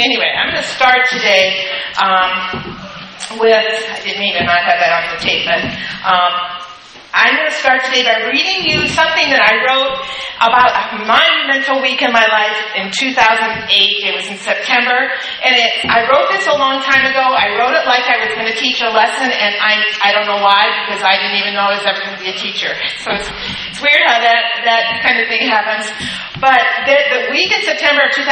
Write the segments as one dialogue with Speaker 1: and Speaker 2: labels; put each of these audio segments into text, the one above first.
Speaker 1: Anyway, I'm going to start today um, with, I didn't mean to not have that on the tape, but um, I'm going to start today by reading you something that I wrote about a monumental week in my life in 2008. It was in September, and it, I wrote this a long time ago. I wrote it like I was going to teach a lesson, and I, I don't know why, because I didn't even know I was ever going to be a teacher. So it's, it's weird how that, that kind of thing happens. But the, the week in September of 2008,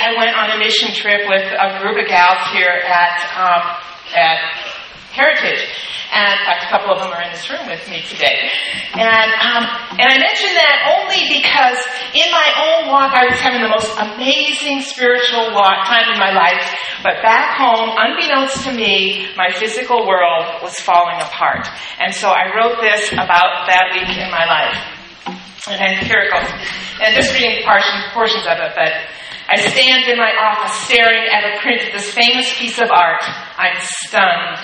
Speaker 1: I went on a mission trip with a group of gals here at, um, at Heritage. And in fact, a couple of them are in this room with me today. And, um, and I mention that only because in my own walk, I was having the most amazing spiritual walk, time in my life. But back home, unbeknownst to me, my physical world was falling apart. And so I wrote this about that week in my life. And goes. And just reading portions, of it, but I stand in my office staring at a print of this famous piece of art. I'm stunned.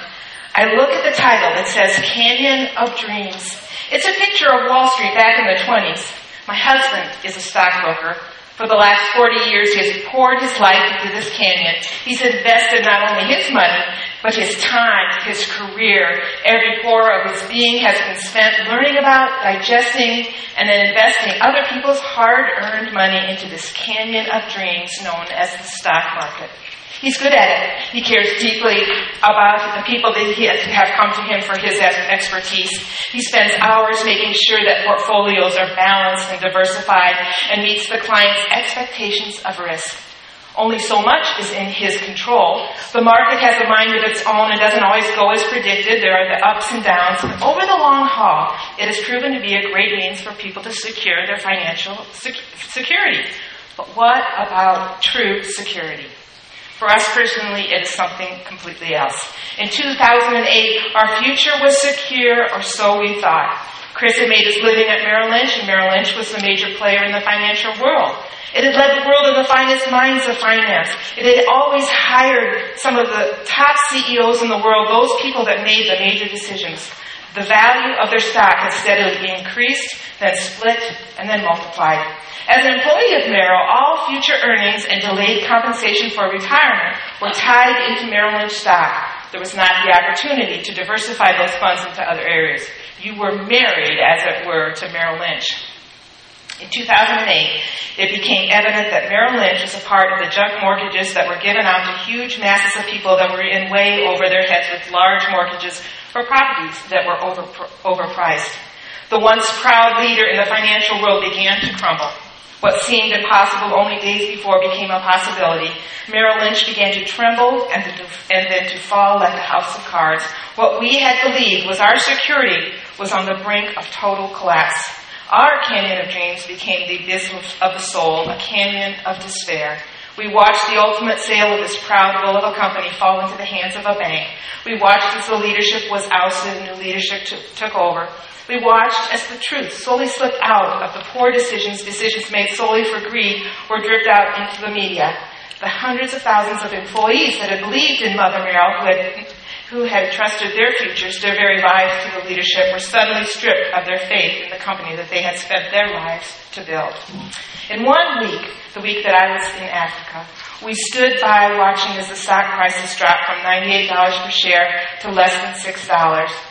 Speaker 1: I look at the title. It says Canyon of Dreams. It's a picture of Wall Street back in the 20s. My husband is a stockbroker. For the last 40 years, he has poured his life into this canyon. He's invested not only his money, but his time, his career. Every pore of his being has been spent learning about, digesting, and then investing other people's hard-earned money into this canyon of dreams known as the stock market. He's good at it. He cares deeply about the people that he has, have come to him for his expertise. He spends hours making sure that portfolios are balanced and diversified and meets the client's expectations of risk. Only so much is in his control. The market has a mind of its own and doesn't always go as predicted. There are the ups and downs. But over the long haul, it has proven to be a great means for people to secure their financial sec- security. But what about true security? For us personally, it is something completely else. In 2008, our future was secure, or so we thought. Chris had made his living at Merrill Lynch, and Merrill Lynch was the major player in the financial world. It had led the world of the finest minds of finance. It had always hired some of the top CEOs in the world, those people that made the major decisions. The value of their stock had steadily increased, then split, and then multiplied. As an employee of Merrill, all future earnings and delayed compensation for retirement were tied into Merrill Lynch stock. There was not the opportunity to diversify those funds into other areas. You were married, as it were, to Merrill Lynch. In 2008, it became evident that Merrill Lynch was a part of the junk mortgages that were given out to huge masses of people that were in way over their heads with large mortgages for properties that were over, overpriced. The once proud leader in the financial world began to crumble. What seemed impossible only days before became a possibility. Merrill Lynch began to tremble and, to, and then to fall like a house of cards. What we had believed was our security was on the brink of total collapse. Our canyon of dreams became the abyss of the soul, a canyon of despair. We watched the ultimate sale of this proud will of a company fall into the hands of a bank. We watched as the leadership was ousted and new leadership t- took over. We watched as the truth slowly slipped out of the poor decisions, decisions made solely for greed, were dripped out into the media. The hundreds of thousands of employees that had believed in Mother Merrill, who had, who had trusted their futures, their very lives to the leadership, were suddenly stripped of their faith in the company that they had spent their lives to build. In one week, the week that I was in Africa, we stood by watching as the stock prices dropped from $98 per share to less than $6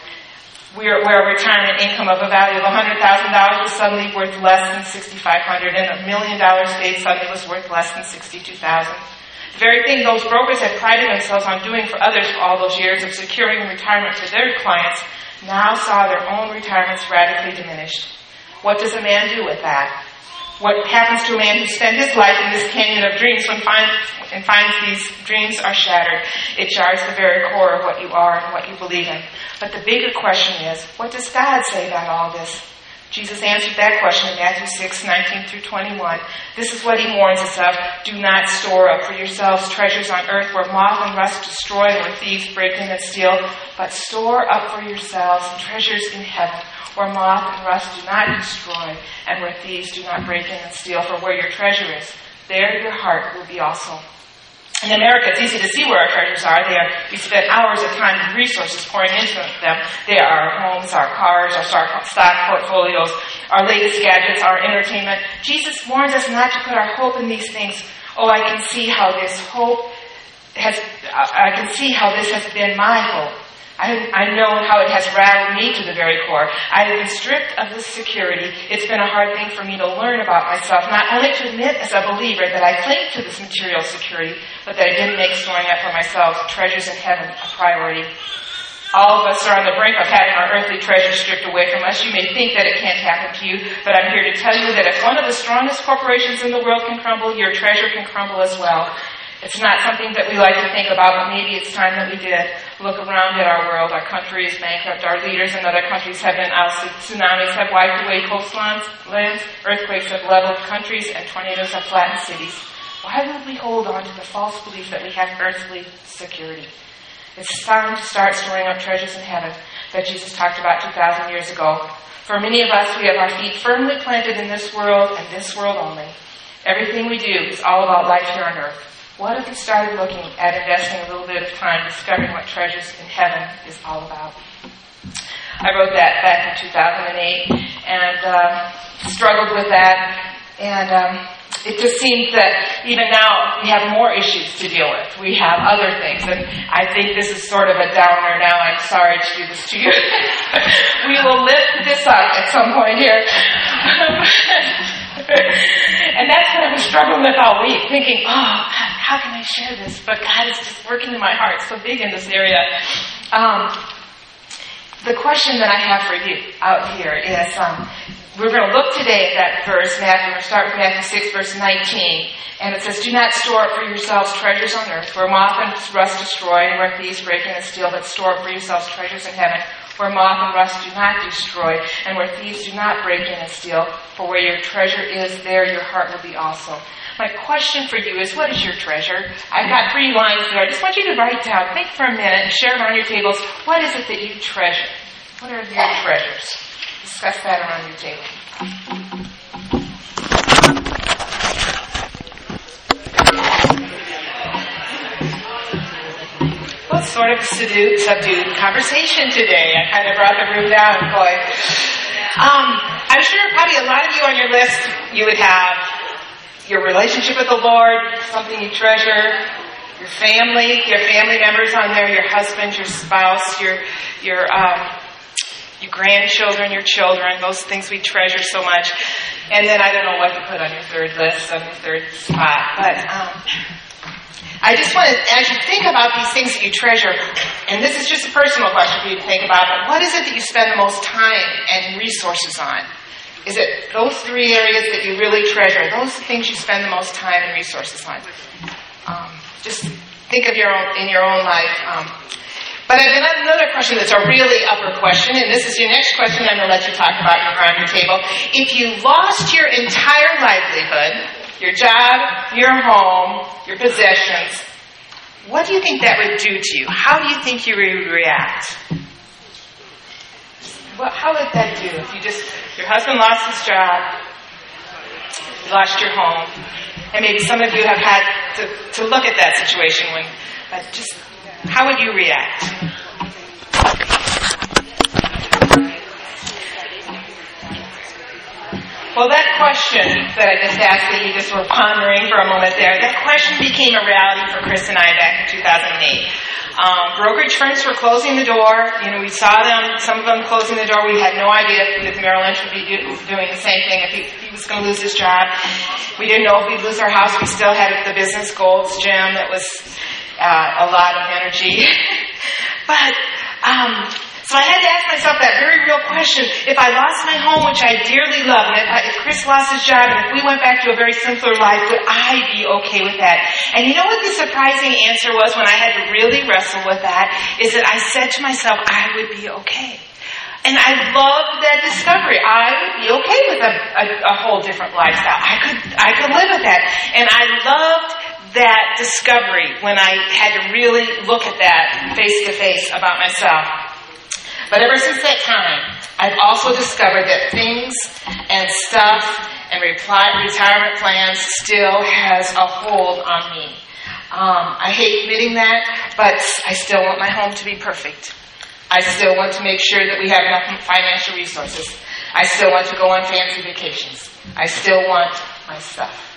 Speaker 1: where, where a retirement income of a value of $100,000 was suddenly worth less than 6,500 and a million dollar estate suddenly was worth less than $62,000. The very thing those brokers had prided themselves on doing for others for all those years of securing retirement for their clients now saw their own retirements radically diminished. What does a man do with that? What happens to a man who spent his life in this canyon of dreams when and finds these dreams are shattered? It jars the very core of what you are and what you believe in. But the bigger question is, what does God say about all this? Jesus answered that question in Matthew 6, 19 through 21. This is what he warns us of. Do not store up for yourselves treasures on earth where moth and rust destroy, where thieves break in and steal, but store up for yourselves treasures in heaven where moth and rust do not destroy, and where thieves do not break in and steal. For where your treasure is, there your heart will be also. In America, it's easy to see where our treasures are. They are, we spend hours of time and resources pouring into them. They are our homes, our cars, our stock portfolios, our latest gadgets, our entertainment. Jesus warns us not to put our hope in these things Oh, I can see how this hope has, I can see how this has been my hope. I, I know how it has rattled me to the very core. I have been stripped of this security. It's been a hard thing for me to learn about myself, not only to admit as a believer that I cling to this material security, but that I didn't make storing up for myself treasures in heaven a priority. All of us are on the brink of having our earthly treasures stripped away from us. You may think that it can't happen to you, but I'm here to tell you that if one of the strongest corporations in the world can crumble, your treasure can crumble as well. It's not something that we like to think about, but maybe it's time that we did. Look around at our world. Our country is bankrupt. Our leaders in other countries have been ousted. Tsunamis have wiped away coastlines, earthquakes have leveled countries, and tornadoes have flattened cities. Why would we hold on to the false belief that we have earthly security? It's time to start storing up treasures in heaven that Jesus talked about 2,000 years ago. For many of us, we have our feet firmly planted in this world and this world only. Everything we do is all about life here on earth. What if we started looking at investing a little bit of time discovering what treasures in heaven is all about? I wrote that back in 2008 and uh, struggled with that. And um, it just seems that even now we have more issues to deal with. We have other things. And I think this is sort of a downer now. I'm sorry to do this to you. we will lift this up at some point here. and that's what I was struggling with all week, thinking, oh, God, how can I share this? But God is just working in my heart so big in this area. Um, the question that I have for you out here is um, we're going to look today at that verse, Matthew. We're going to start with Matthew 6, verse 19. And it says, Do not store up for yourselves treasures on earth, where moth and rust destroy, and where thieves break in and steal, but store up for yourselves treasures in heaven, where moth and rust do not destroy, and where thieves do not break in and steal. For where your treasure is, there your heart will be also. My question for you is, what is your treasure? I've got three lines there. I just want you to write down, think for a minute, share around your tables. What is it that you treasure? What are your treasures? Discuss that around your table. Sort of subdued, subdued conversation today. I kind of brought the room down, boy. Um, I'm sure probably a lot of you on your list, you would have your relationship with the Lord, something you treasure, your family, your family members on there, your husband, your spouse, your your um, your grandchildren, your children, those things we treasure so much. And then I don't know what to put on your third list, on your third spot, but. Um, I just want to, as you think about these things that you treasure, and this is just a personal question for you to think about, but what is it that you spend the most time and resources on? Is it those three areas that you really treasure? Those the things you spend the most time and resources on? Um, just think of your own in your own life. Um, but I've got another question that's a really upper question, and this is your next question I'm going to let you talk about around your table. If you lost your entire livelihood, your job, your home, your possessions, what do you think that would do to you? How do you think you would react? Well, how would that do if you just, your husband lost his job, you lost your home, and maybe some of you have had to, to look at that situation when, but just, how would you react? Well, that question that I just asked that you just were pondering for a moment there, that question became a reality for Chris and I back in 2008. Um, brokerage firms were closing the door. You know, we saw them, some of them closing the door. We had no idea if Merrill Lynch would be do, doing the same thing, if he, he was going to lose his job. We didn't know if we'd lose our house. We still had the business Gold's Gym that was uh, a lot of energy. but um, so I had to ask myself that very real question. If I lost my home, which I dearly love, and if, I, if Chris lost his job, and if we went back to a very simpler life, would I be okay with that? And you know what the surprising answer was when I had to really wrestle with that? Is that I said to myself, I would be okay. And I loved that discovery. I would be okay with a, a, a whole different lifestyle. I could, I could live with that. And I loved that discovery when I had to really look at that face to face about myself. But ever since that time, I've also discovered that things and stuff and retirement plans still has a hold on me. Um, I hate admitting that, but I still want my home to be perfect. I still want to make sure that we have enough financial resources. I still want to go on fancy vacations. I still want my stuff.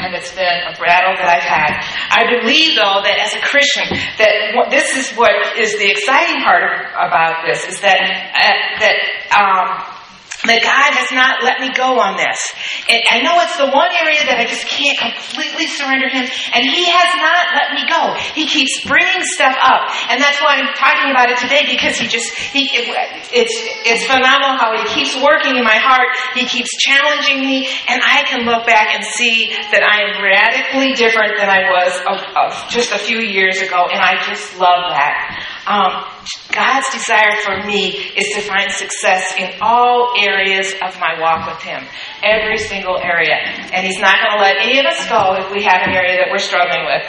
Speaker 1: And it's been a battle that I've had. I believe, though, that as a Christian, that this is what is the exciting part about this is that uh, that. Um, that God has not let me go on this. And I know it's the one area that I just can't completely surrender Him, and He has not let me go. He keeps bringing stuff up, and that's why I'm talking about it today because He just He it, it's it's phenomenal how He keeps working in my heart. He keeps challenging me, and I can look back and see that I am radically different than I was of, of just a few years ago, and I just love that. Um, God's desire for me is to find success in all areas of my walk with Him. Every single area. And He's not going to let any of us go if we have an area that we're struggling with.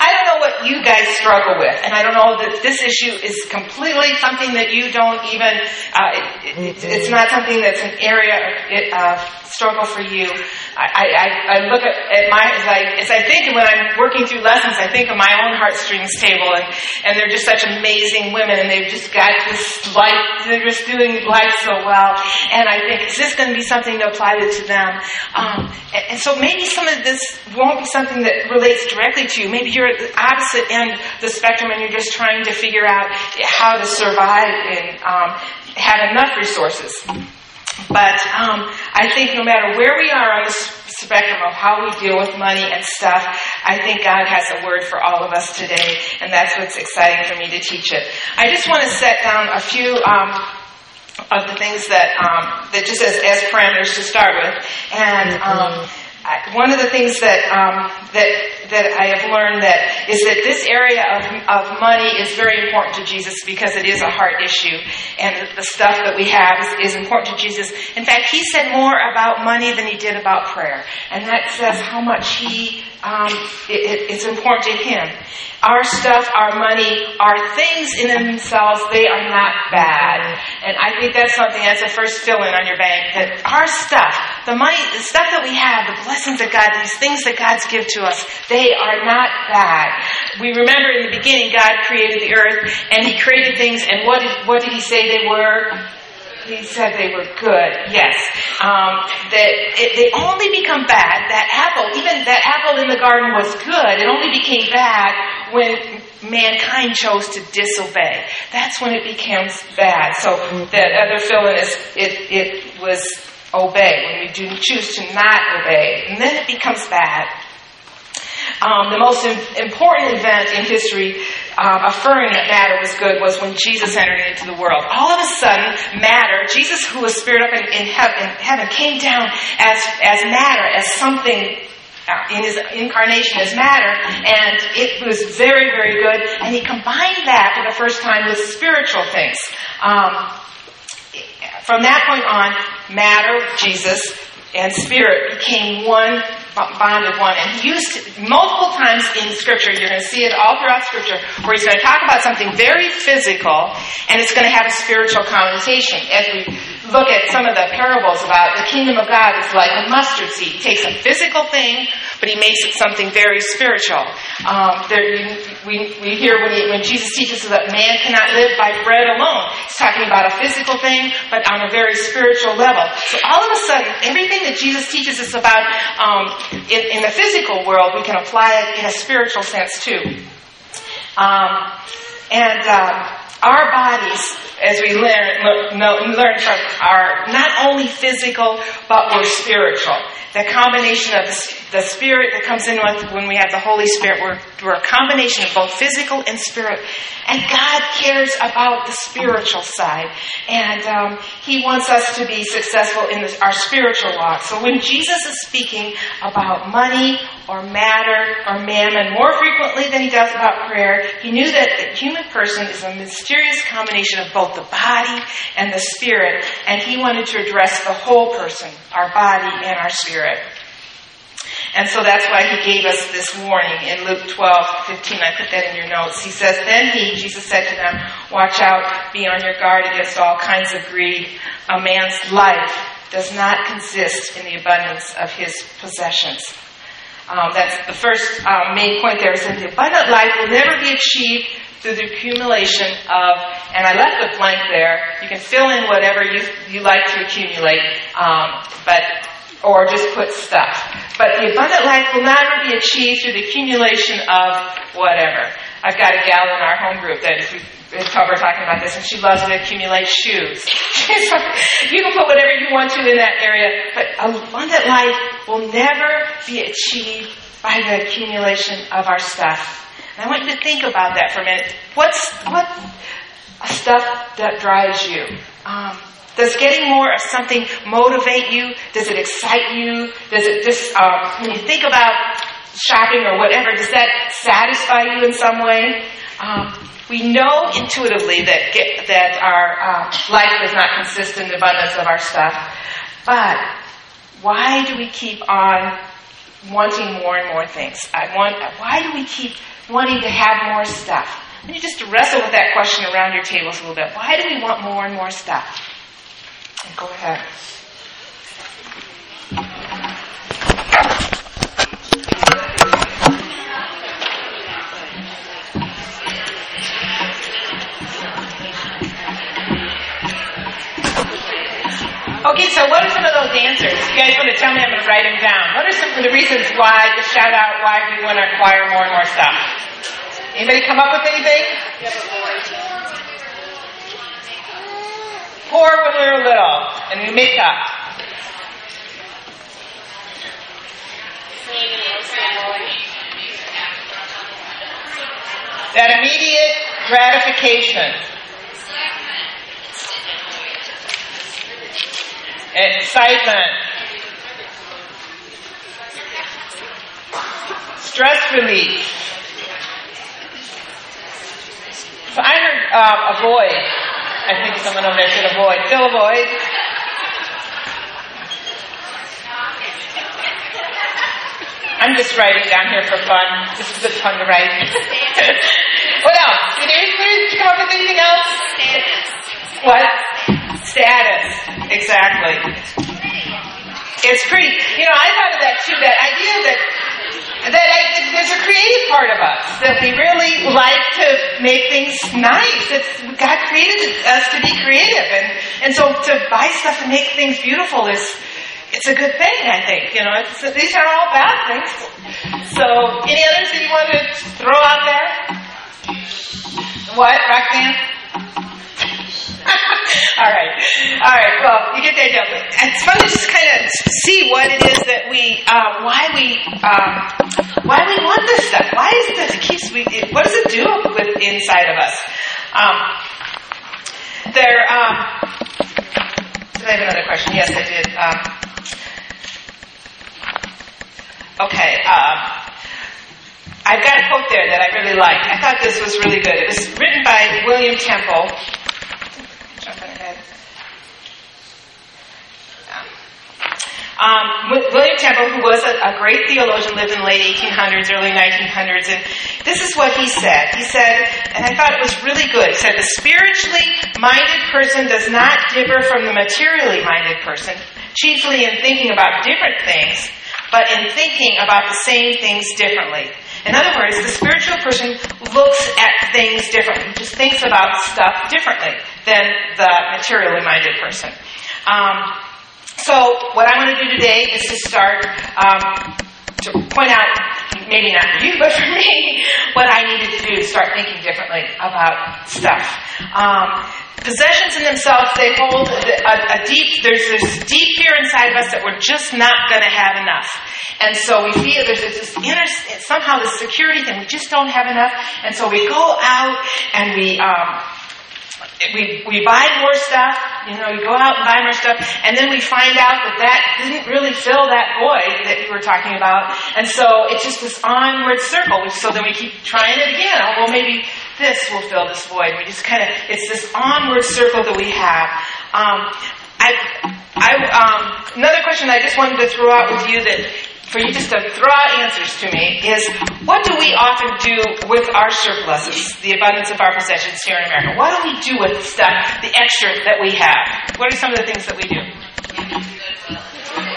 Speaker 1: I don't know what you guys struggle with, and I don't know that this issue is completely something that you don't even, uh, it, it, it's not something that's an area of uh, struggle for you. I, I, I look at, at my, as I, as I think when I'm working through lessons, I think of my own heartstrings table, and, and they're just such amazing women, and they've just got this life, they're just doing life so well. And I think, is this going to be something to apply to them? Um, and, and so maybe some of this won't be something that relates directly to you. Maybe you're at the opposite end of the spectrum, and you're just trying to figure out how to survive and um, have enough resources. But um, I think no matter where we are on the spectrum of how we deal with money and stuff, I think God has a word for all of us today, and that's what's exciting for me to teach it. I just want to set down a few um, of the things that um, that just as, as parameters to start with, and. Um, one of the things that um, that that I have learned that is that this area of, of money is very important to Jesus because it is a heart issue, and the stuff that we have is, is important to Jesus. In fact, he said more about money than he did about prayer, and that says how much he um, it, it's important to him. Our stuff, our money, our things in themselves, they are not bad. And I think that's something that's a first fill in on your bank. That our stuff, the money, the stuff that we have, the blessings that God, these things that God's give to us, they are not bad. We remember in the beginning, God created the earth and He created things, and what did, what did He say they were? He said they were good. Yes, um, that it, they only become bad. That apple, even that apple in the garden was good. It only became bad when mankind chose to disobey. That's when it becomes bad. So that other fill-in is it, it was obey when we do choose to not obey, and then it becomes bad. Um, the most important event in history um, affirming that matter was good was when Jesus entered into the world. All of a sudden, matter, Jesus who was spirit up in, in, heaven, in heaven, came down as, as matter, as something uh, in his incarnation as matter, and it was very, very good. And he combined that for the first time with spiritual things. Um, from that point on, matter, Jesus, and spirit became one bonded one. And he used multiple times in Scripture, you're going to see it all throughout Scripture, where he's going to talk about something very physical and it's going to have a spiritual connotation. As we look at some of the parables about the kingdom of God is like a mustard seed. He takes a physical thing, but he makes it something very spiritual. Um, there, we, we hear when, he, when Jesus teaches us that man cannot live by bread alone. He's talking about a physical thing, but on a very spiritual level. So all of a sudden, everything that Jesus teaches us about um, in, in, the physical world, we can apply it in a spiritual sense too. Um, and uh, our bodies, as we learn, learn from, are not only physical, but we're spiritual. The combination of the, the spirit that comes in with when we have the Holy Spirit, we're, we're a combination of both physical and spirit. And God cares about the spiritual side. And um, He wants us to be successful in this, our spiritual walk. So when Jesus is speaking about money or matter or mammon more frequently than He does about prayer, He knew that the human person is a mysterious combination of both the body and the spirit. And He wanted to address the whole person, our body and our spirit. And so that's why he gave us this warning in Luke 12, 15. I put that in your notes. He says, Then he, Jesus said to them, Watch out, be on your guard against all kinds of greed. A man's life does not consist in the abundance of his possessions. Um, that's the first um, main point there is that the abundant life will never be achieved through the accumulation of, and I left a blank there. You can fill in whatever you, you like to accumulate, um, but or just put stuff. But the abundant life will never be achieved through the accumulation of whatever. I've got a gal in our home group that we we're talking about this, and she loves to accumulate shoes. you can put whatever you want to in that area, but abundant life will never be achieved by the accumulation of our stuff. And I want you to think about that for a minute. What's what stuff that drives you? Um, does getting more of something motivate you? Does it excite you? Does it just, uh, when you think about shopping or whatever, does that satisfy you in some way? Um, we know intuitively that get, that our uh, life does not consist in the abundance of our stuff, but why do we keep on wanting more and more things? I want. Why do we keep wanting to have more stuff? And you just wrestle with that question around your tables a little bit. Why do we want more and more stuff? Go ahead. Okay, so what are some of those answers? You guys want to tell me? I'm going to write them down. What are some of the reasons why, to shout out why we want to acquire more and more stuff? Anybody come up with anything? Poor when we were little, and we make up. That immediate gratification. Excitement. Stress relief. So I heard uh, avoid. I think someone over there should avoid. Still avoid. I'm just writing down here for fun. This is fun to write. what else? Did anybody come up with anything else? Status. What? Status. Exactly. It's pretty. You know, I thought of that too. That idea that that I, there's a creative part of us that we really like to make things nice. It's, God created us to be creative, and and so to buy stuff and make things beautiful is it's a good thing. I think you know these are all bad things. So any others that you want to throw out there? What, Roxanne? All right. All right. Well, you get the idea. It's fun to just kind of see what it is that we, uh, why we, um, why we want this stuff. Why is it that it keeps we? What does it do with inside of us? Um, there. Um, did I have another question? Yes, I did. Um, okay. Um, I've got a quote there that I really like. I thought this was really good. It was written by William Temple. Um, William Temple, who was a, a, great theologian, lived in the late 1800s, early 1900s, and this is what he said. He said, and I thought it was really good. He said, the spiritually minded person does not differ from the materially minded person, chiefly in thinking about different things, but in thinking about the same things differently. In other words, the spiritual person looks at things differently, just thinks about stuff differently than the materially minded person. Um, so, what I want to do today is to start um, to point out, maybe not for you, but for me, what I needed to do to start thinking differently about stuff. Um, possessions in themselves, they hold a, a, deep, there's this deep fear inside of us that we're just not going to have enough. And so we feel there's this inner, somehow this security thing, we just don't have enough. And so we go out and we, um, we, we buy more stuff, you know, you go out and buy more stuff, and then we find out that that didn't really fill that void that you were talking about. And so it's just this onward circle. So then we keep trying it again. Oh, well, maybe this will fill this void. We just kind of, it's this onward circle that we have. Um, I, I, um, another question I just wanted to throw out with you that for you just to throw out answers to me is what do we often do with our surpluses, the abundance of our possessions here in America? What do we do with the stuff, the extra that we have? What are some of the things that we do?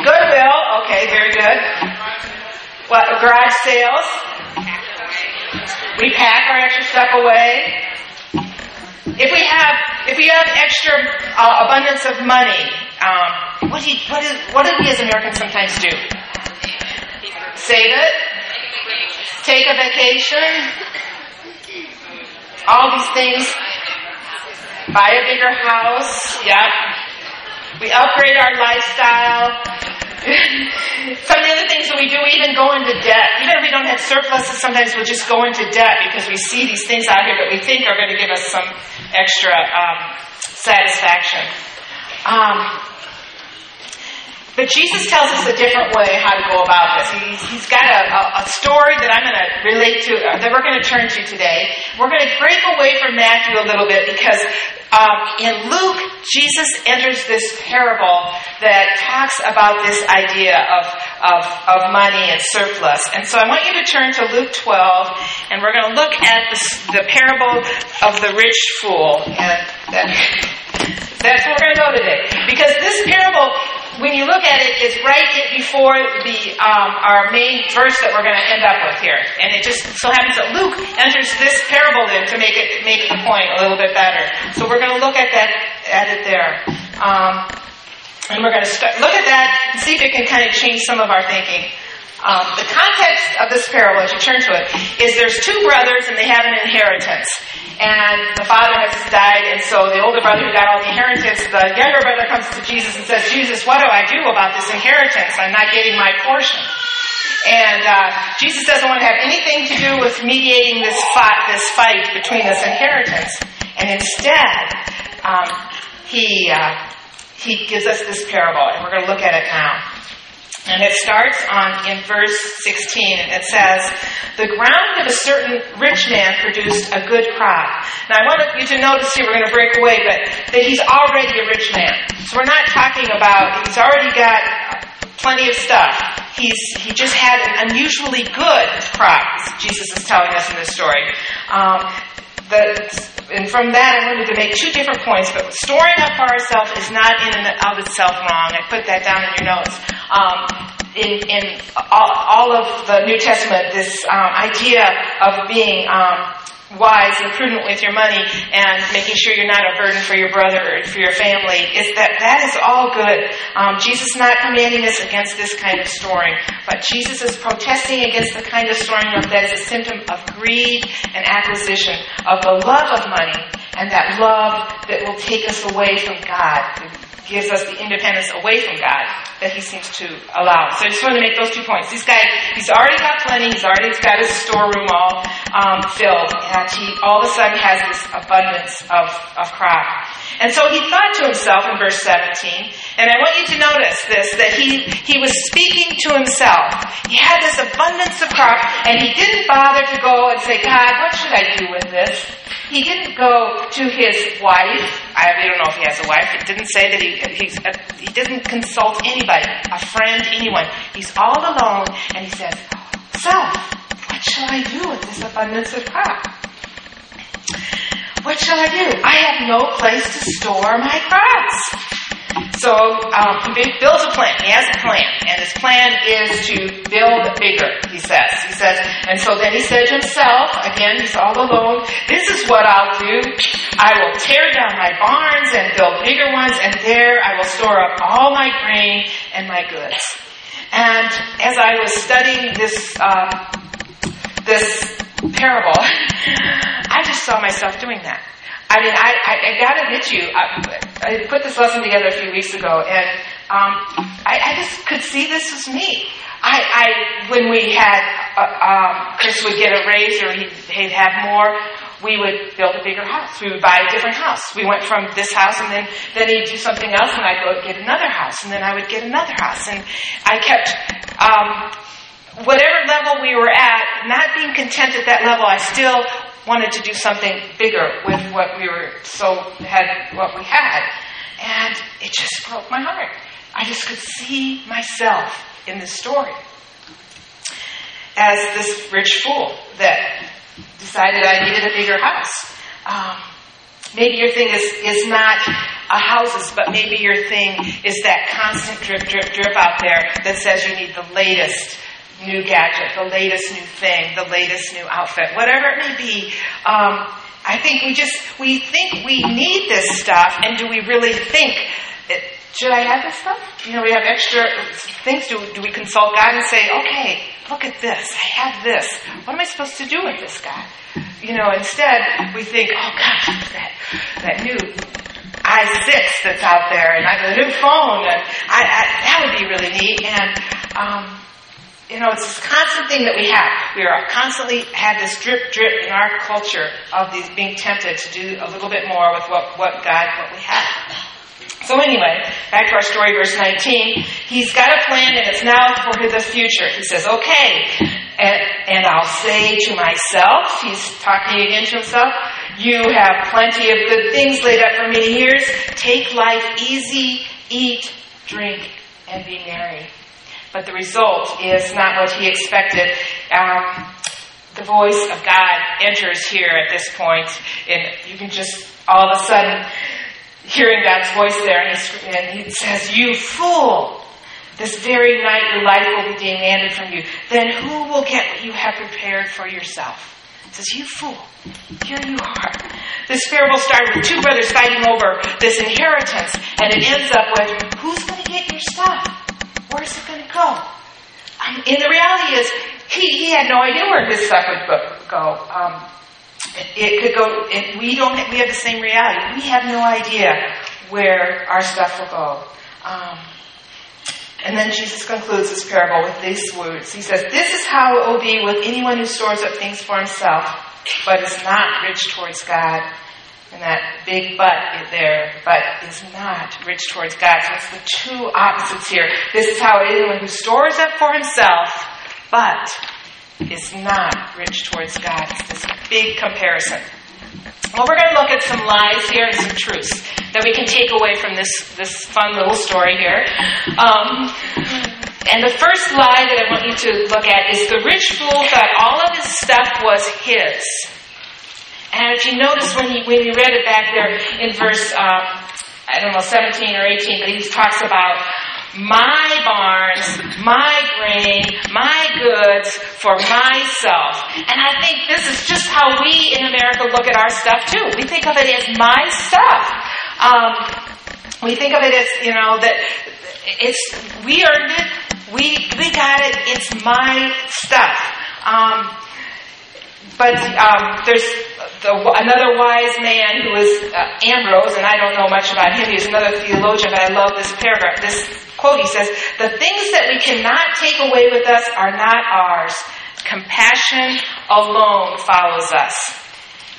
Speaker 1: Goodwill, okay, very good. What, garage sales? We pack our extra stuff away. If we have, if we have extra uh, abundance of money, um, what, do you, what, is, what do we as Americans sometimes do? Save it. Take a vacation. All these things. Buy a bigger house. Yep. We upgrade our lifestyle. Some of the other things that we do, we even go into debt. Even if we don't have surpluses, sometimes we'll just go into debt because we see these things out here that we think are going to give us some extra um, satisfaction. Um, but Jesus tells us a different way how to go about this. He's, he's got a, a, a, story that I'm going to relate to, uh, that we're going to turn to today. We're going to break away from Matthew a little bit because um, in Luke, Jesus enters this parable that talks about this idea of, of, of money and surplus. And so I want you to turn to Luke 12, and we're going to look at the, the parable of the rich fool. And that, that's where we're going to go today. Because this parable when you look at it, it's right before the um, our main verse that we're going to end up with here, and it just so happens that Luke enters this parable in to make it make the point a little bit better. So we're going to look at that at it there, um, and we're going to start, look at that and see if it can kind of change some of our thinking. Um, the context of this parable, as you turn to it, is there's two brothers and they have an inheritance. And the father has died, and so the older brother who got all the inheritance, the younger brother comes to Jesus and says, Jesus, what do I do about this inheritance? I'm not getting my portion. And uh, Jesus doesn't want to have anything to do with mediating this fight, this fight between this inheritance. And instead, um, he, uh, he gives us this parable, and we're going to look at it now. And it starts on in verse 16, and it says, The ground of a certain rich man produced a good crop. Now I want you to notice here, we're going to break away, but that he's already a rich man. So we're not talking about, he's already got plenty of stuff. He's, he just had an unusually good crop, Jesus is telling us in this story. Um, the, and from that, I wanted to make two different points. But storing up for ourselves is not in and of itself wrong. I put that down in your notes. Um, in, in all, all, of the New Testament, this um, idea of being um, wise and prudent with your money and making sure you're not a burden for your brother or for your family is that that is all good. Um, Jesus is not commanding us against this kind of storing, but Jesus is protesting against the kind of storing that is a symptom of greed and acquisition, of the love of money, and that love that will take us away from God, gives us the independence away from God that he seems to allow. So I just want to make those two points. This guy, he's already got plenty. He's already got his storeroom all um, filled, and he all of a sudden has this abundance of, of crop. And so he thought to himself in verse 17, and I want you to notice this, that he, he was speaking to himself. He had this abundance of crop, and he didn't bother to go and say, God, what should I do with this? He didn't go to his wife. I don't know if he has a wife. It didn't say that he uh, he didn't consult anybody, a friend, anyone. He's all alone, and he says, "Self, what shall I do with this abundance of crop? What shall I do? I have no place to store my crops." So um, he builds a plan. He has a plan, and his plan is to build bigger. He says. He says, and so then he said to himself, again, he's all alone. This is what I'll do. I will tear down my barns and build bigger ones, and there I will store up all my grain and my goods. And as I was studying this um, this parable, I just saw myself doing that. I mean, I, I, I gotta admit you, I, I, put this lesson together a few weeks ago, and um, I, I just could see this was me. I, I when we had uh, um, Chris would get a raise or he'd, he'd have more, we would build a bigger house. We would buy a different house. We went from this house, and then then he'd do something else, and I'd go get another house, and then I would get another house, and I kept. Um, whatever level we were at, not being content at that level, I still wanted to do something bigger with what we were so had what we had. And it just broke my heart. I just could see myself in this story as this rich fool that decided I needed a bigger house. Um, maybe your thing is, is not a houses, but maybe your thing is that constant drip, drip, drip out there that says you need the latest new gadget, the latest new thing, the latest new outfit, whatever it may be. Um, I think we just we think we need this stuff, and do we really think should I have this stuff? You know, we have extra things. Do, do we consult God and say, okay, look at this. I have this. What am I supposed to do with this, God? You know, instead, we think, oh, gosh, that, that new i6 that's out there and I have a new phone and I, I, that would be really neat. And, um, you know, it's this constant thing that we have. We are constantly have this drip, drip in our culture of these being tempted to do a little bit more with what, what God, what we have. So anyway, back to our story, verse 19. He's got a plan and it's now for the future. He says, okay, and, and I'll say to myself, he's talking again to himself, you have plenty of good things laid up for many years. Take life easy, eat, drink, and be merry. But the result is not what he expected. Um, the voice of God enters here at this point, and you can just all of a sudden hearing God's voice there, and, and he says, You fool! This very night your life will be demanded from you. Then who will get what you have prepared for yourself? He says, You fool, here you are. This parable started with two brothers fighting over this inheritance, and it ends up with who's going to get your stuff? Where's it going to go? And the reality is, he, he had no idea where his stuff would go. Um, it, could go. It, we don't. We have the same reality. We have no idea where our stuff will go. Um, and then Jesus concludes this parable with these words. He says, This is how it will be with anyone who stores up things for himself, but is not rich towards God. And that big but there, but is not rich towards God. So it's the two opposites here. This is how anyone who stores up for himself, but is not rich towards God. It's this big comparison. Well, we're going to look at some lies here and some truths that we can take away from this, this fun little story here. Um, and the first lie that I want you to look at is the rich fool thought all of his stuff was his. And if you notice when he when you read it back there in verse um, I don't know 17 or 18, but he talks about my barns, my grain, my goods for myself. And I think this is just how we in America look at our stuff too. We think of it as my stuff. Um, we think of it as you know that it's we earned it, we we got it. It's my stuff. Um, but um, there's the, another wise man who is uh, Ambrose, and I don't know much about him. He's another theologian, but I love this paragraph. This quote, he says, "The things that we cannot take away with us are not ours. Compassion alone follows us."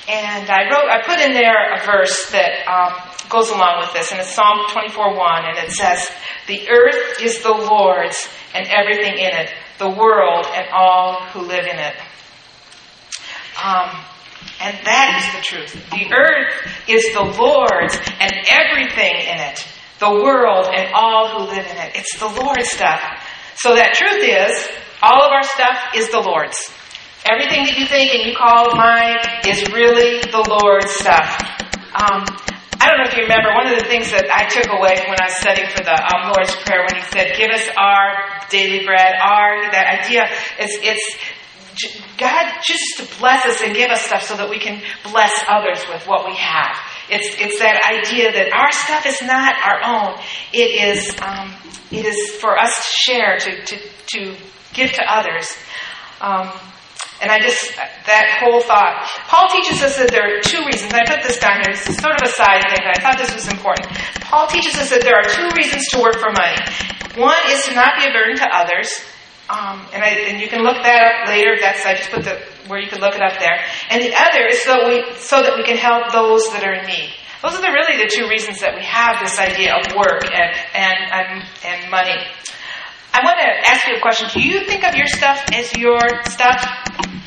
Speaker 1: And I wrote, I put in there a verse that um, goes along with this, and it's Psalm 24:1, and it says, "The earth is the Lord's, and everything in it, the world and all who live in it." Um, and that is the truth. The earth is the Lord's and everything in it, the world and all who live in it. It's the Lord's stuff. So that truth is, all of our stuff is the Lord's. Everything that you think and you call mine is really the Lord's stuff. Um, I don't know if you remember, one of the things that I took away when I was studying for the um, Lord's Prayer when he said, give us our daily bread, our, that idea, it's, it's God just to bless us and give us stuff so that we can bless others with what we have. It's, it's that idea that our stuff is not our own. It is, um, it is for us to share, to, to, to give to others. Um, and I just, that whole thought. Paul teaches us that there are two reasons. I put this down here. It's sort of a side thing, but I thought this was important. Paul teaches us that there are two reasons to work for money. One is to not be a burden to others, um, and, I, and you can look that up later. That's I just put the where you can look it up there. And the other is so we so that we can help those that are in need. Those are the, really the two reasons that we have this idea of work and and and, and money. I want to ask you a question. Do you think of your stuff as your stuff?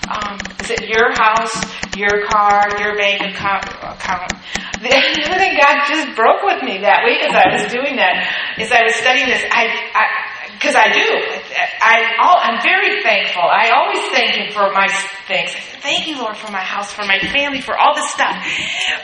Speaker 1: Um, is it your house, your car, your bank account? The other thing God just broke with me that week as I was doing that, as I was studying this, I, I because I do. I, I'm very thankful. I always thank Him for my things. I thank you, Lord, for my house, for my family, for all this stuff.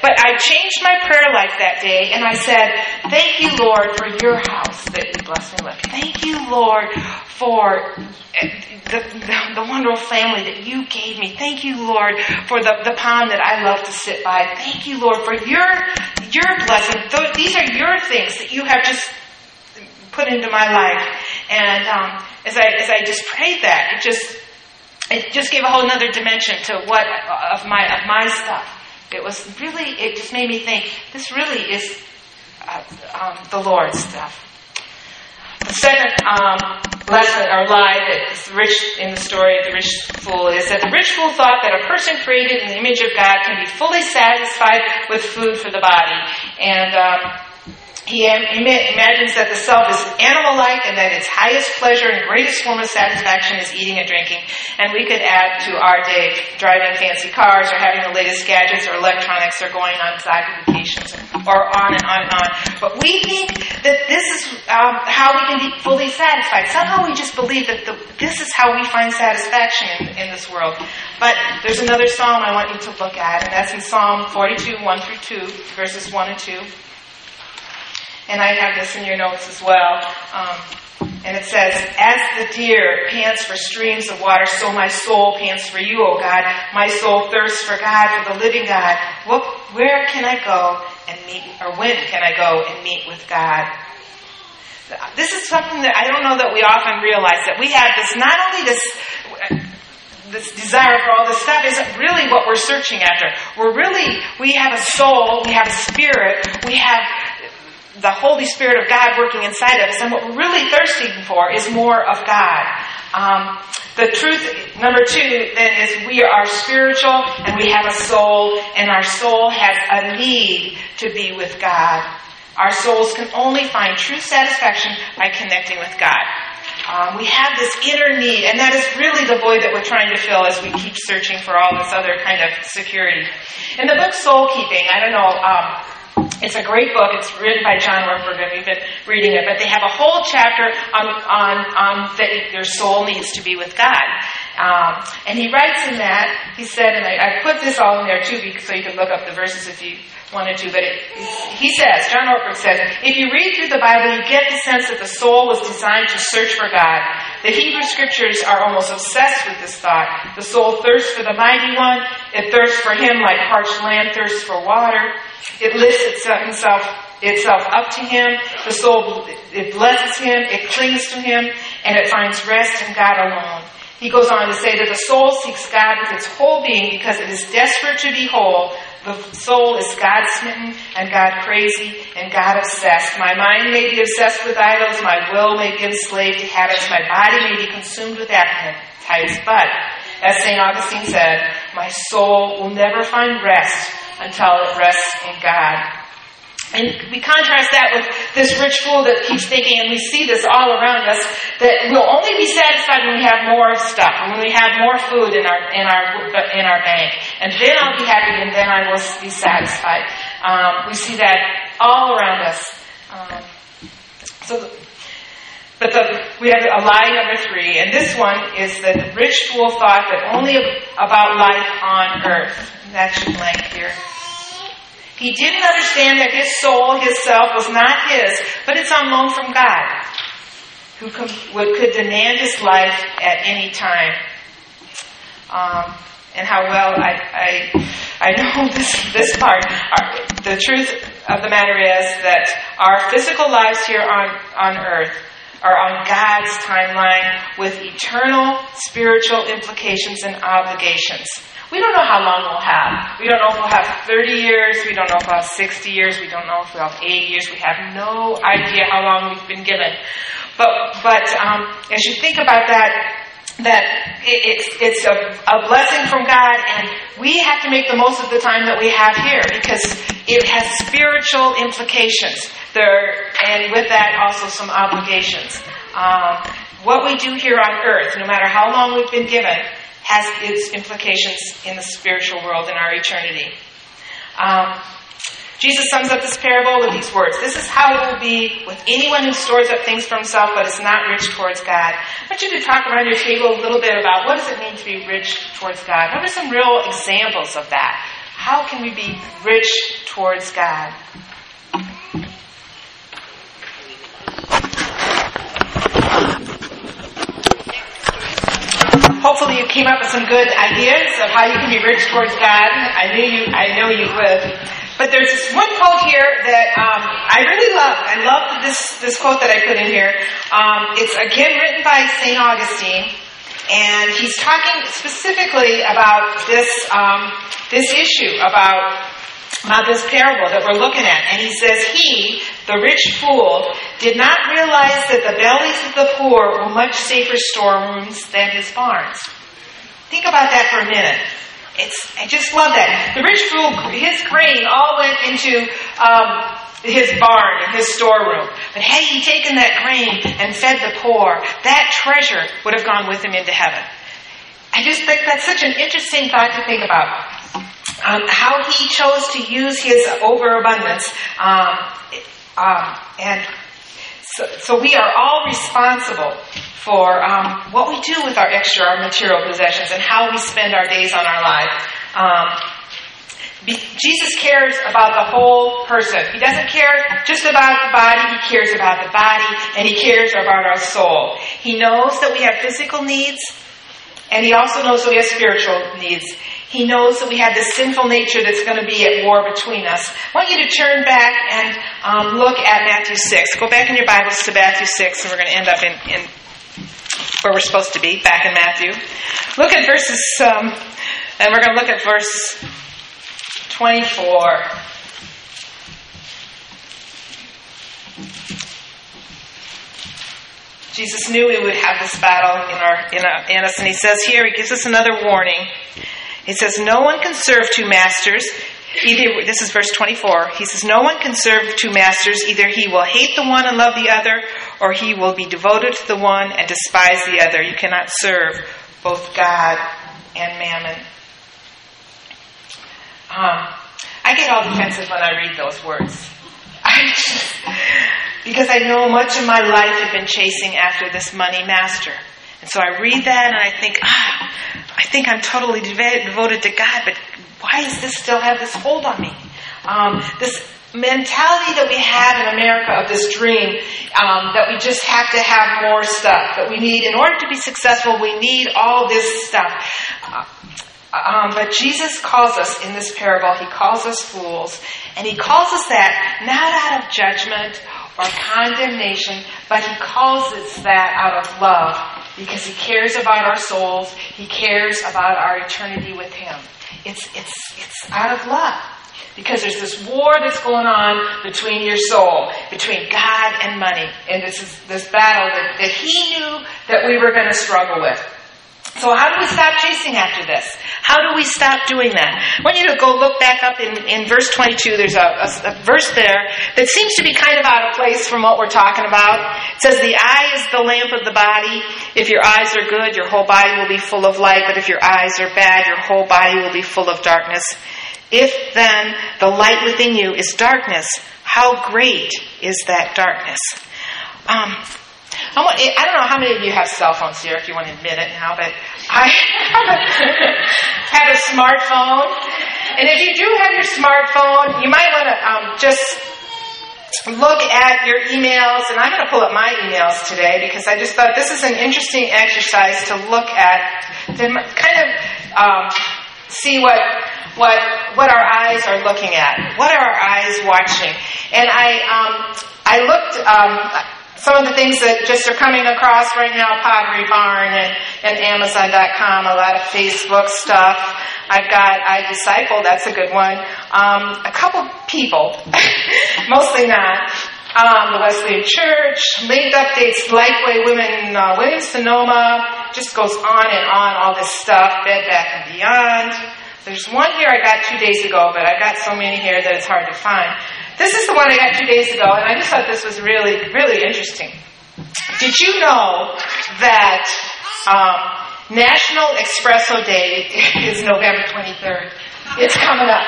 Speaker 1: But I changed my prayer life that day, and I said, thank you, Lord, for your house that you blessed me with. Thank you, Lord, for eh, the, the, the, wonderful family that you gave me. Thank you, Lord, for the, the pond that I love to sit by. Thank you, Lord, for your your blessing. These are your things that you have just put into my life. And um, as I as I just prayed that, it just it just gave a whole other dimension to what of my of my stuff. It was really it just made me think this really is uh, um, the Lord's stuff. The second um, lesson or lie that is rich in the story of the rich fool is that the rich fool thought that a person created in the image of God can be fully satisfied with food for the body. And um, he imagines that the self is animal like and that its highest pleasure and greatest form of satisfaction is eating and drinking. And we could add to our day driving fancy cars or having the latest gadgets or electronics or going on side vacations or on and on and on. But we think that this is um, how we can be fully satisfied. Somehow we just believe that the, this is how we find satisfaction in, in this world. But there's another psalm I want you to look at, and that's in Psalm 42, 1 through 2, verses 1 and 2 and I have this in your notes as well. Um, and it says, As the deer pants for streams of water, so my soul pants for you, O God. My soul thirsts for God, for the living God. What, where can I go and meet, or when can I go and meet with God? This is something that I don't know that we often realize that we have this, not only this, this desire for all this stuff isn't really what we're searching after. We're really, we have a soul, we have a spirit, we have the Holy Spirit of God working inside of us. And what we're really thirsting for is more of God. Um, the truth, number two, then, is we are spiritual and we have a soul, and our soul has a need to be with God. Our souls can only find true satisfaction by connecting with God. Um, we have this inner need, and that is really the void that we're trying to fill as we keep searching for all this other kind of security. In the book Soul Keeping, I don't know, um, it's a great book. It's written by John Ortberg, and we've been reading it. But they have a whole chapter on, on, on that your soul needs to be with God. Um, and he writes in that, he said, and I, I, put this all in there too, so you can look up the verses if you wanted to. But it, he says, John Ortberg says, if you read through the Bible, you get the sense that the soul was designed to search for God. The Hebrew scriptures are almost obsessed with this thought. The soul thirsts for the mighty one. It thirsts for him like parched land thirsts for water. It lifts itself, itself up to Him. The soul, it blesses Him, it clings to Him, and it finds rest in God alone. He goes on to say that the soul seeks God with its whole being because it is desperate to be whole. The soul is God smitten and God crazy and God obsessed. My mind may be obsessed with idols, my will may be enslaved to habits, my body may be consumed with appetites, but as St. Augustine said, my soul will never find rest until it rests in God. And we contrast that with this rich fool that keeps thinking, and we see this all around us, that we'll only be satisfied when we have more stuff, when we have more food in our in our in our bank, and then I'll be happy, and then I will be satisfied. Um, we see that all around us. Um, so, but the, we have a lie number three, and this one is that the rich fool thought that only about life on earth. That should blank here. He didn't understand that his soul, his self, was not his, but it's on loan from God, who could, demand his life at any time. Um, and how well I, I, I know this, this part. Our, the truth of the matter is that our physical lives here on, on earth are on God's timeline with eternal spiritual implications and obligations. We don't know how long we'll have. We don't know if we'll have 30 years. We don't know if we'll have 60 years. We don't know if we'll have 80 years. We have no idea how long we've been given. But, but um, as you think about that, that it's, it's a, a blessing from God, and we have to make the most of the time that we have here because it has spiritual implications. There, and with that, also some obligations. Um, what we do here on earth, no matter how long we've been given, has its implications in the spiritual world in our eternity. Um, Jesus sums up this parable with these words. This is how it will be with anyone who stores up things for himself but is not rich towards God. I want you to talk around your table a little bit about what does it mean to be rich towards God? What are some real examples of that? How can we be rich towards God? Hopefully you came up with some good ideas of how you can be rich towards God. I knew you, I know you would. but there's this one quote here that um, I really love. I love this this quote that I put in here. Um, it's again written by Saint Augustine, and he's talking specifically about this um, this issue about about this parable that we're looking at. And he says, He, the rich fool, did not realize that the bellies of the poor were much safer storerooms than his barns. Think about that for a minute. It's, I just love that. The rich fool, his grain all went into um, his barn and his storeroom. But had he taken that grain and fed the poor, that treasure would have gone with him into heaven. I just think that's such an interesting thought to think about. Um, how he chose to use his overabundance. Um, um, and so, so, we are all responsible for um, what we do with our extra our material possessions and how we spend our days on our lives. Um, Jesus cares about the whole person. He doesn't care just about the body, he cares about the body, and he cares about our soul. He knows that we have physical needs, and he also knows that we have spiritual needs. He knows that we have this sinful nature that's going to be at war between us. I want you to turn back and um, look at Matthew 6. Go back in your Bibles to Matthew 6, and we're going to end up in, in where we're supposed to be, back in Matthew. Look at verses, um, and we're going to look at verse 24. Jesus knew we would have this battle in, our, in, in us, and he says here, he gives us another warning. He says, No one can serve two masters. Either, this is verse 24. He says, No one can serve two masters. Either he will hate the one and love the other, or he will be devoted to the one and despise the other. You cannot serve both God and mammon. Um, I get all defensive when I read those words. Because I know much of my life had been chasing after this money master. And so I read that and I think, ah, I think I'm totally devoted to God, but why does this still have this hold on me? Um, this mentality that we have in America of this dream um, that we just have to have more stuff, that we need, in order to be successful, we need all this stuff. Uh, um, but Jesus calls us in this parable, he calls us fools, and he calls us that not out of judgment or condemnation, but he calls us that out of love because he cares about our souls. He cares about our eternity with him. It's, it's, it's out of love. Because there's this war that's going on between your soul, between God and money. And this is this battle that, that he knew that we were going to struggle with. So how do we stop chasing after this? How do we stop doing that? I want you to go look back up in, in verse 22. There's a, a, a, verse there that seems to be kind of out of place from what we're talking about. It says, The eye is the lamp of the body. If your eyes are good, your whole body will be full of light. But if your eyes are bad, your whole body will be full of darkness. If then the light within you is darkness, how great is that darkness? Um, I don't know how many of you have cell phones here, if you want to admit it now, but I have a smartphone. And if you do have your smartphone, you might want to um, just look at your emails. And I'm going to pull up my emails today because I just thought this is an interesting exercise to look at, to kind of um, see what what what our eyes are looking at. What are our eyes watching? And I um, I looked. Some of the things that just are coming across right now, Pottery Barn and, and Amazon.com, a lot of Facebook stuff. I've got iDisciple, that's a good one. Um, a couple people, mostly not. Um, the Wesleyan Church, linked updates, Lifeway Women, uh, Williams Sonoma, just goes on and on, all this stuff, Bed Bath and Beyond. There's one here I got two days ago, but I got so many here that it's hard to find. This is the one I got two days ago, and I just thought this was really, really interesting. Did you know that um, National Espresso Day is November 23rd? It's coming up.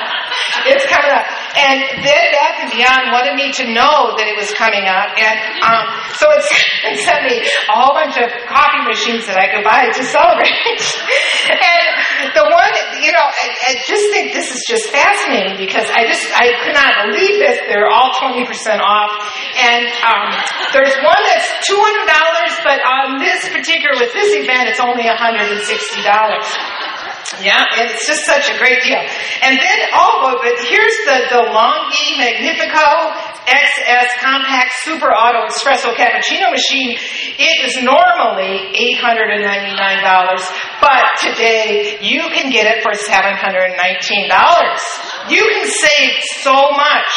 Speaker 1: It's coming up. And then Bath and Beyond wanted me to know that it was coming up. And um, so it sent me a whole bunch of coffee machines that I could buy to celebrate. and the one, you know, I, I, just think this is just fascinating because I just, I could not believe this. They're all 20% off. And um, there's one that's $200, but on this particular, with this event, it's only $160. Yeah, it's just such a great deal. And then, oh, but here's the, the Longhi Magnifica XS Compact Super Auto Espresso Cappuccino Machine. It is normally $899, but today you can get it for $719. You can save so much.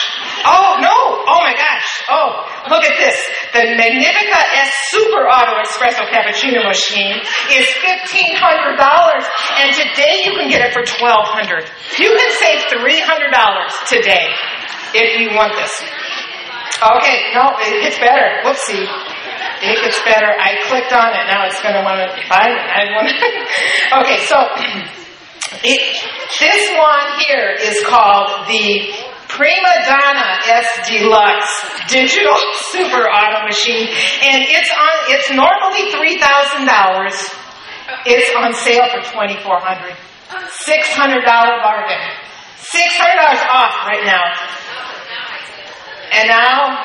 Speaker 1: Oh, no. Oh my gosh. Oh, look at this. The Magnifica S Super Auto Espresso Cappuccino Machine is $1,500 and today you can get it for $1,200. You can save $300 today if you want this. Okay, no, it gets better. Whoopsie. It gets better. I clicked on it. Now it's going to want to find it. I want okay, so it, this one here is called the Prima Donna S Deluxe Digital Super Auto Machine, and it's on. It's normally three thousand dollars. It's on sale for twenty four hundred. Six hundred dollar bargain. Six hundred dollars off right now. And now,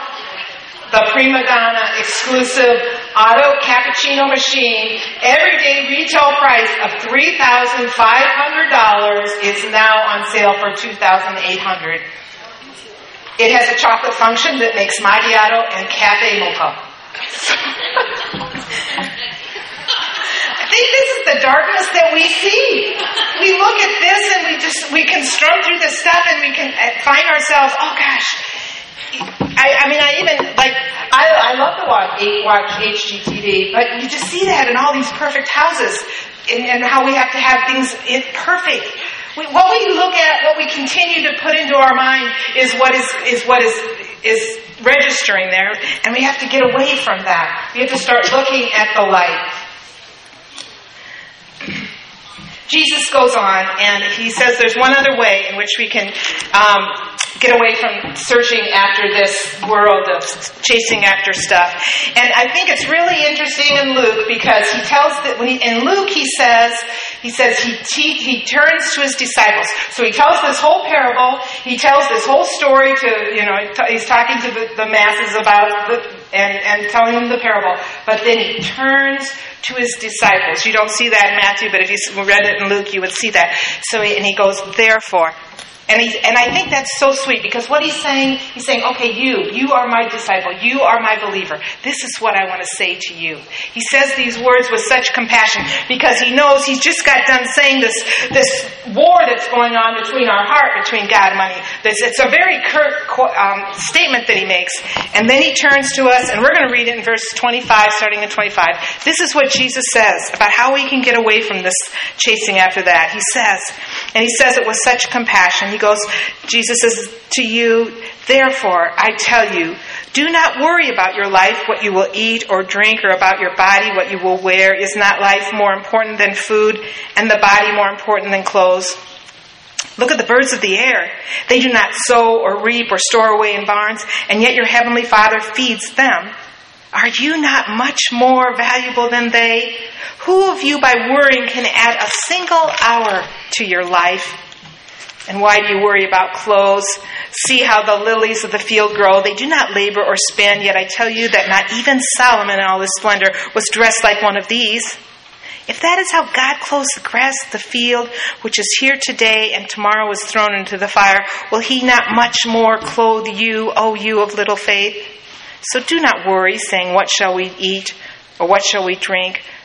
Speaker 1: the Prima Donna exclusive auto cappuccino machine, everyday retail price of $3,500 is now on sale for $2,800. It has a chocolate function that makes macchiato and cafe mocha. I think this is the darkness that we see. We look at this and we just we can strum through this stuff and we can uh, find ourselves, oh gosh, I, I mean, I even like I, I love to watch watch HGTV, but you just see that in all these perfect houses, and, and how we have to have things in perfect. We, what we look at, what we continue to put into our mind, is what is is what is is registering there, and we have to get away from that. We have to start looking at the light. Jesus goes on and he says there's one other way in which we can um, get away from searching after this world of chasing after stuff. And I think it's really interesting in Luke because he tells that he, in Luke he says he says he, he he turns to his disciples. So he tells this whole parable. He tells this whole story to you know he's talking to the, the masses about the and and telling them the parable. But then he turns to his disciples. You don't see that in Matthew, but if you read it in Luke, you would see that. So, he, and he goes, therefore. And, he, and I think that's so sweet because what he's saying, he's saying, okay, you, you are my disciple. You are my believer. This is what I want to say to you. He says these words with such compassion because he knows he's just got done saying this, this war that's going on between our heart, between God and money. This, it's a very curt um, statement that he makes. And then he turns to us, and we're going to read it in verse 25, starting in 25. This is what Jesus says about how we can get away from this chasing after that. He says, and he says it with such compassion. He goes, Jesus says to you, therefore, I tell you, do not worry about your life, what you will eat or drink, or about your body, what you will wear. Is not life more important than food, and the body more important than clothes? Look at the birds of the air. They do not sow or reap or store away in barns, and yet your heavenly Father feeds them. Are you not much more valuable than they? Who of you by worrying can add a single hour to your life? And why do you worry about clothes? See how the lilies of the field grow. They do not labor or spin, yet I tell you that not even Solomon in all his splendor was dressed like one of these. If that is how God clothes the grass of the field, which is here today and tomorrow is thrown into the fire, will he not much more clothe you, O you of little faith? So do not worry, saying, What shall we eat? Or what shall we drink?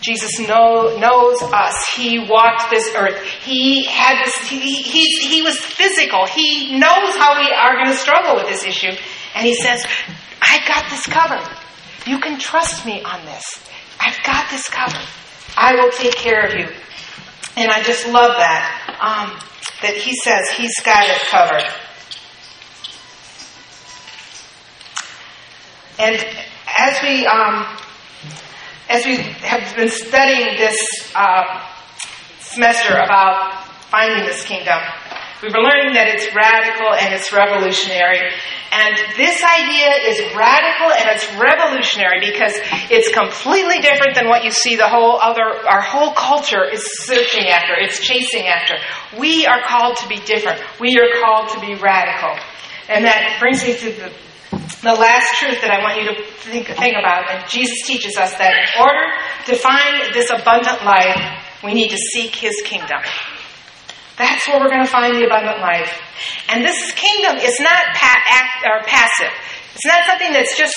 Speaker 1: Jesus know, knows us. He walked this earth. He had this, he, he, he was physical. He knows how we are going to struggle with this issue. And he says, I got this covered. You can trust me on this. I've got this covered. I will take care of you. And I just love that. Um, that he says he's got it covered. And as we um, as we have been studying this uh, semester about finding this kingdom, We've been learning that it's radical and it's revolutionary. And this idea is radical and it's revolutionary because it's completely different than what you see the whole other, our whole culture is searching after, it's chasing after. We are called to be different. We are called to be radical. And that brings me to the, the last truth that I want you to think, think about. And Jesus teaches us that in order to find this abundant life, we need to seek His kingdom. That's where we're going to find the abundant life. And this kingdom is not pa- act, or passive. It's not something that's just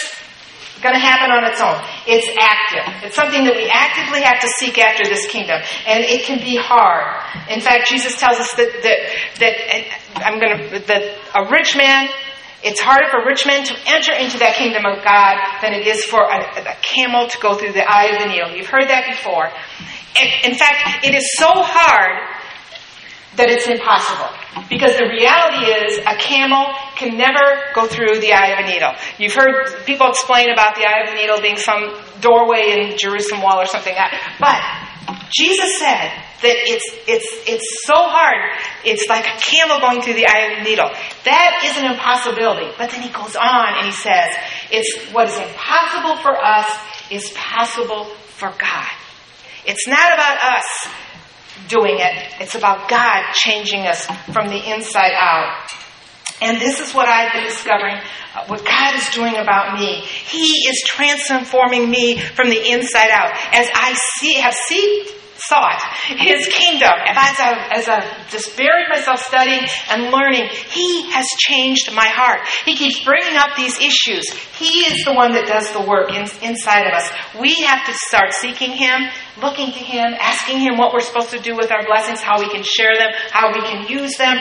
Speaker 1: going to happen on its own. It's active. It's something that we actively have to seek after this kingdom. And it can be hard. In fact, Jesus tells us that, that, that I'm going to, that a rich man, it's harder for rich men to enter into that kingdom of God than it is for a, a camel to go through the eye of the needle. You've heard that before. In fact, it is so hard that it's impossible. Because the reality is, a camel can never go through the eye of a needle. You've heard people explain about the eye of the needle being some doorway in Jerusalem wall or something. But Jesus said that it's, it's, it's so hard, it's like a camel going through the eye of a needle. That is an impossibility. But then he goes on and he says, it's what is impossible for us is possible for God. It's not about us doing it. It's about God changing us from the inside out. And this is what I've been discovering, uh, what God is doing about me. He is transforming me from the inside out. As I see, have seen, sought His kingdom, as I, as I just buried myself studying and learning, He has changed my heart. He keeps bringing up these issues. He is the one that does the work in, inside of us. We have to start seeking Him, looking to Him, asking Him what we're supposed to do with our blessings, how we can share them, how we can use them.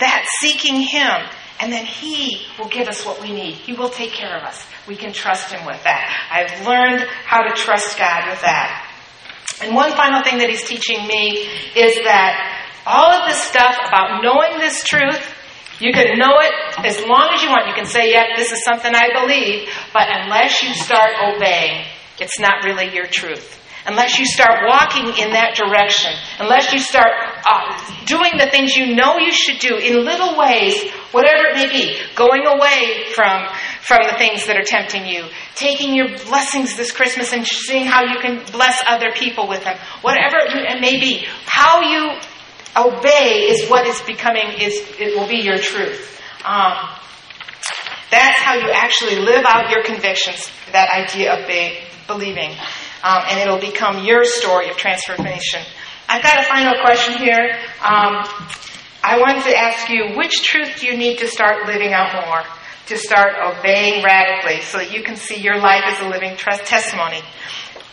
Speaker 1: That seeking Him. And then He will give us what we need. He will take care of us. We can trust Him with that. I've learned how to trust God with that. And one final thing that he's teaching me is that all of this stuff about knowing this truth, you can know it as long as you want. You can say, yep, this is something I believe, but unless you start obeying, it's not really your truth. Unless you start walking in that direction, unless you start uh, doing the things you know you should do in little ways, whatever it may be, going away from from the things that are tempting you. Taking your blessings this Christmas and seeing how you can bless other people with them. Whatever it may be. How you obey is what is becoming, is it will be your truth. Um, that's how you actually live out your convictions, that idea of be, believing. Um, and it'll become your story of transformation. I've got a final question here. Um, I wanted to ask you, which truth do you need to start living out more? to start obeying radically so that you can see your life as a living testimony.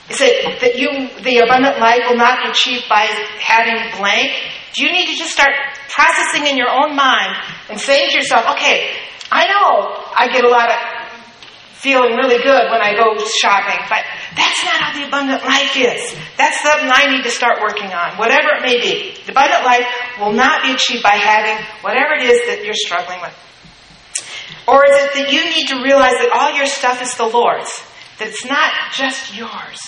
Speaker 1: Is it that you, the abundant life will not be achieved by having blank? Do you need to just start processing in your own mind and saying to yourself, okay, I know I get a lot of feeling really good when I go shopping, but that's not how the abundant life is. That's something I need to start working on, whatever it may be. The abundant life will not be achieved by having whatever it is that you're struggling with. Or is it that you need to realize that all your stuff is the Lord's? That it's not just yours.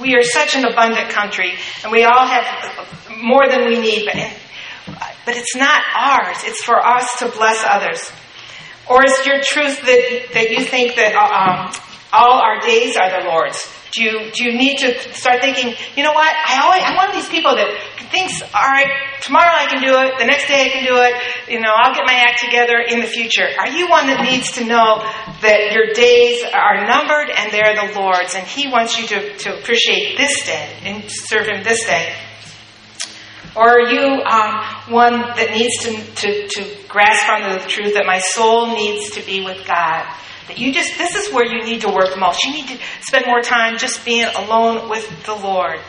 Speaker 1: We are such an abundant country, and we all have more than we need, but, but it's not ours. It's for us to bless others. Or is your truth that, that you think that um, all our days are the Lord's? Do you, do you need to start thinking, you know what? I always, I'm one of these people that thinks, all right, tomorrow I can do it, the next day I can do it, you know, I'll get my act together in the future. Are you one that needs to know that your days are numbered and they're the Lord's and He wants you to, to appreciate this day and serve Him this day? Or are you um, one that needs to, to, to grasp onto the truth that my soul needs to be with God? That you just, this is where you need to work most. You need to spend more time just being alone with the Lord.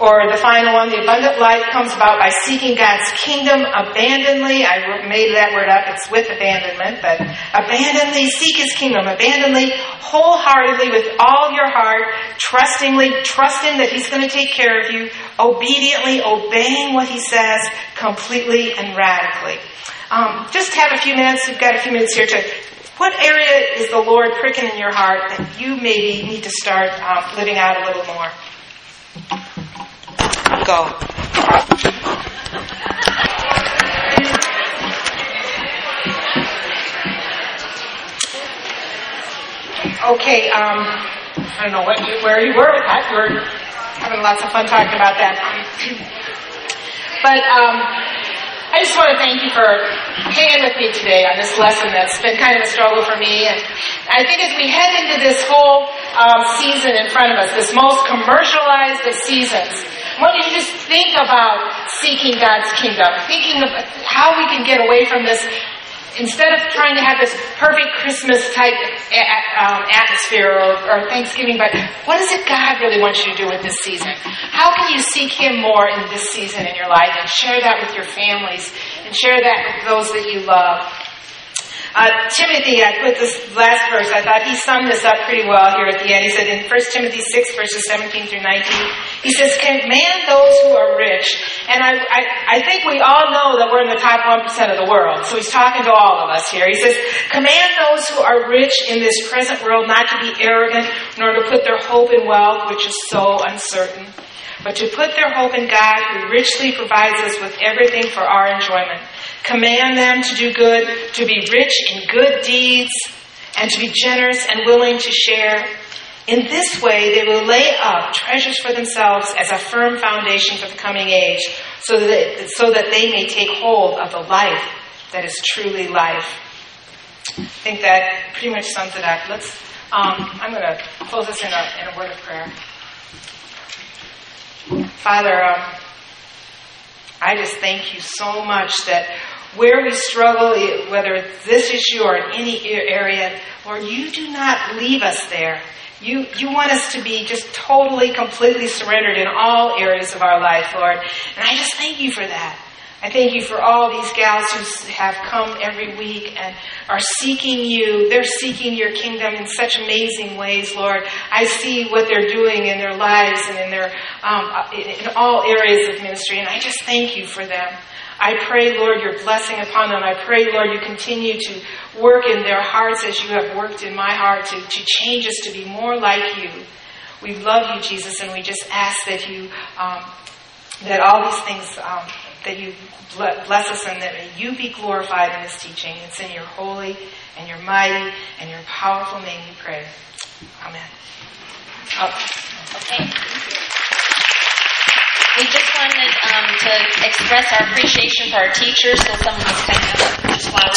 Speaker 1: Or the final one, the abundant life comes about by seeking God's kingdom abandonedly. I made that word up. It's with abandonment, but abandonedly seek His kingdom. Abandonedly, wholeheartedly, with all your heart, trustingly, trusting that He's going to take care of you, obediently obeying what He says, completely and radically. Um, just have a few minutes. We've got a few minutes here to what area is the Lord pricking in your heart that you maybe need to start um, living out a little more? Go. Okay, um, I don't know what you, where you were with that. We were having lots of fun talking about that. But um, I just want to thank you for hanging with me today on this lesson that's been kind of a struggle for me. And I think as we head into this whole um, season in front of us, this most commercialized of seasons, I want you just think about seeking God's kingdom, thinking of how we can get away from this instead of trying to have this perfect Christmas type um, atmosphere or, or, Thanksgiving, but what is it God really wants you to do with this season? How can you seek Him more in this season in your life and share that with your families and share that with those that you love? Uh, Timothy, I put this last verse, I thought he summed this up pretty well here at the end. He said in 1 Timothy 6, verses 17 through 19, he says, Command those who are rich. And I, I, I think we all know that we're in the top 1% of the world. So he's talking to all of us here. He says, Command those who are rich in this present world not to be arrogant, nor to put their hope in wealth, which is so uncertain but to put their hope in God who richly provides us with everything for our enjoyment. Command them to do good, to be rich in good deeds, and to be generous and willing to share. In this way, they will lay up treasures for themselves as a firm foundation for the coming age, so that, so that they may take hold of the life that is truly life. I think that pretty much sums it up. Let's. Um, I'm going to close this in a, in a word of prayer. Father, um, I just thank you so much that where we struggle, whether it's this issue or in any area, Lord, you do not leave us there. You, you want us to be just totally, completely surrendered in all areas of our life, Lord. And I just thank you for that. I thank you for all these gals who have come every week and are seeking you. They're seeking your kingdom in such amazing ways, Lord. I see what they're doing in their lives and in their um, in all areas of ministry, and I just thank you for them. I pray, Lord, your blessing upon them. I pray, Lord, you continue to work in their hearts as you have worked in my heart to, to change us to be more like you. We love you, Jesus, and we just ask that you um, that all these things um, that you bless us and that you be glorified in this teaching. It's in your holy and your mighty and your powerful name we pray. Amen.
Speaker 2: Oh. Okay. We just wanted um, to express our appreciation for our teachers, so someone was kind of just